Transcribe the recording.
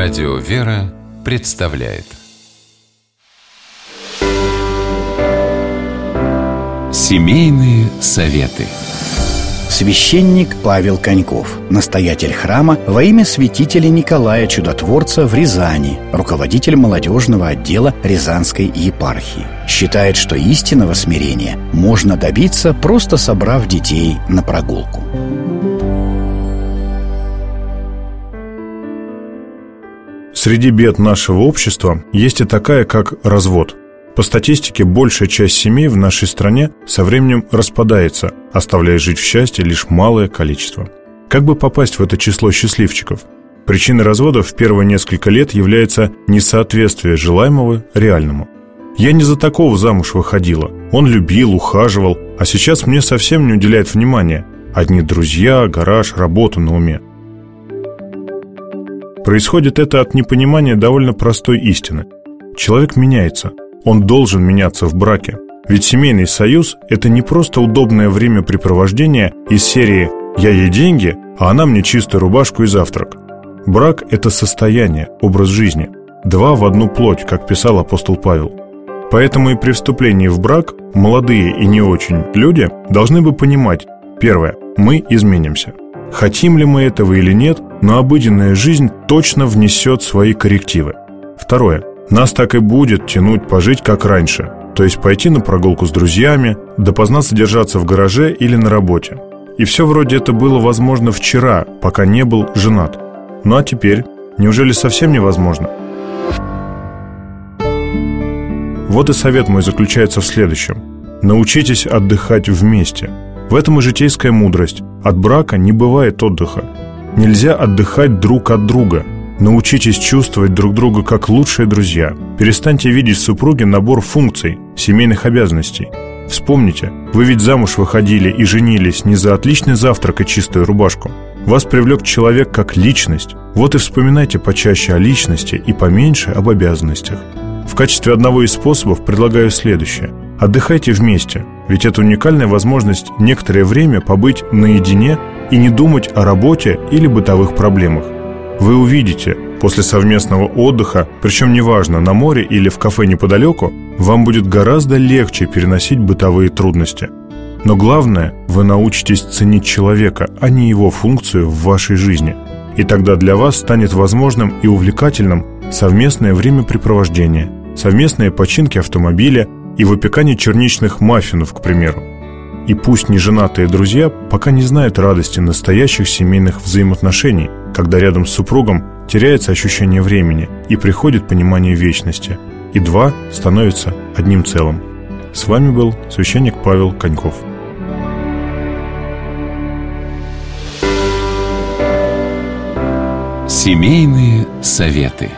Радио «Вера» представляет Семейные советы Священник Павел Коньков, настоятель храма во имя святителя Николая Чудотворца в Рязани, руководитель молодежного отдела Рязанской епархии. Считает, что истинного смирения можно добиться, просто собрав детей на прогулку. Среди бед нашего общества есть и такая, как развод. По статистике, большая часть семей в нашей стране со временем распадается, оставляя жить в счастье лишь малое количество. Как бы попасть в это число счастливчиков? Причиной развода в первые несколько лет является несоответствие желаемого реальному. Я не за такого замуж выходила. Он любил, ухаживал, а сейчас мне совсем не уделяет внимания. Одни друзья, гараж, работа на уме. Происходит это от непонимания довольно простой истины. Человек меняется. Он должен меняться в браке. Ведь семейный союз – это не просто удобное времяпрепровождение из серии «я ей деньги, а она мне чистую рубашку и завтрак». Брак – это состояние, образ жизни. Два в одну плоть, как писал апостол Павел. Поэтому и при вступлении в брак молодые и не очень люди должны бы понимать, первое, мы изменимся. Хотим ли мы этого или нет, но обыденная жизнь точно внесет свои коррективы. Второе. Нас так и будет тянуть пожить как раньше, то есть пойти на прогулку с друзьями, допоздна содержаться в гараже или на работе. И все вроде это было возможно вчера, пока не был женат. Ну а теперь? Неужели совсем невозможно? Вот и совет мой заключается в следующем. Научитесь отдыхать вместе. В этом и житейская мудрость. От брака не бывает отдыха. Нельзя отдыхать друг от друга. Научитесь чувствовать друг друга как лучшие друзья. Перестаньте видеть в супруге набор функций, семейных обязанностей. Вспомните, вы ведь замуж выходили и женились не за отличный завтрак и чистую рубашку. Вас привлек человек как личность. Вот и вспоминайте почаще о личности и поменьше об обязанностях. В качестве одного из способов предлагаю следующее. Отдыхайте вместе, ведь это уникальная возможность некоторое время побыть наедине и не думать о работе или бытовых проблемах. Вы увидите, после совместного отдыха, причем неважно, на море или в кафе неподалеку, вам будет гораздо легче переносить бытовые трудности. Но главное, вы научитесь ценить человека, а не его функцию в вашей жизни. И тогда для вас станет возможным и увлекательным совместное времяпрепровождение, совместные починки автомобиля и выпекание черничных маффинов, к примеру. И пусть неженатые друзья пока не знают радости настоящих семейных взаимоотношений, когда рядом с супругом теряется ощущение времени и приходит понимание вечности, и два становятся одним целым. С вами был священник Павел Коньков. Семейные советы.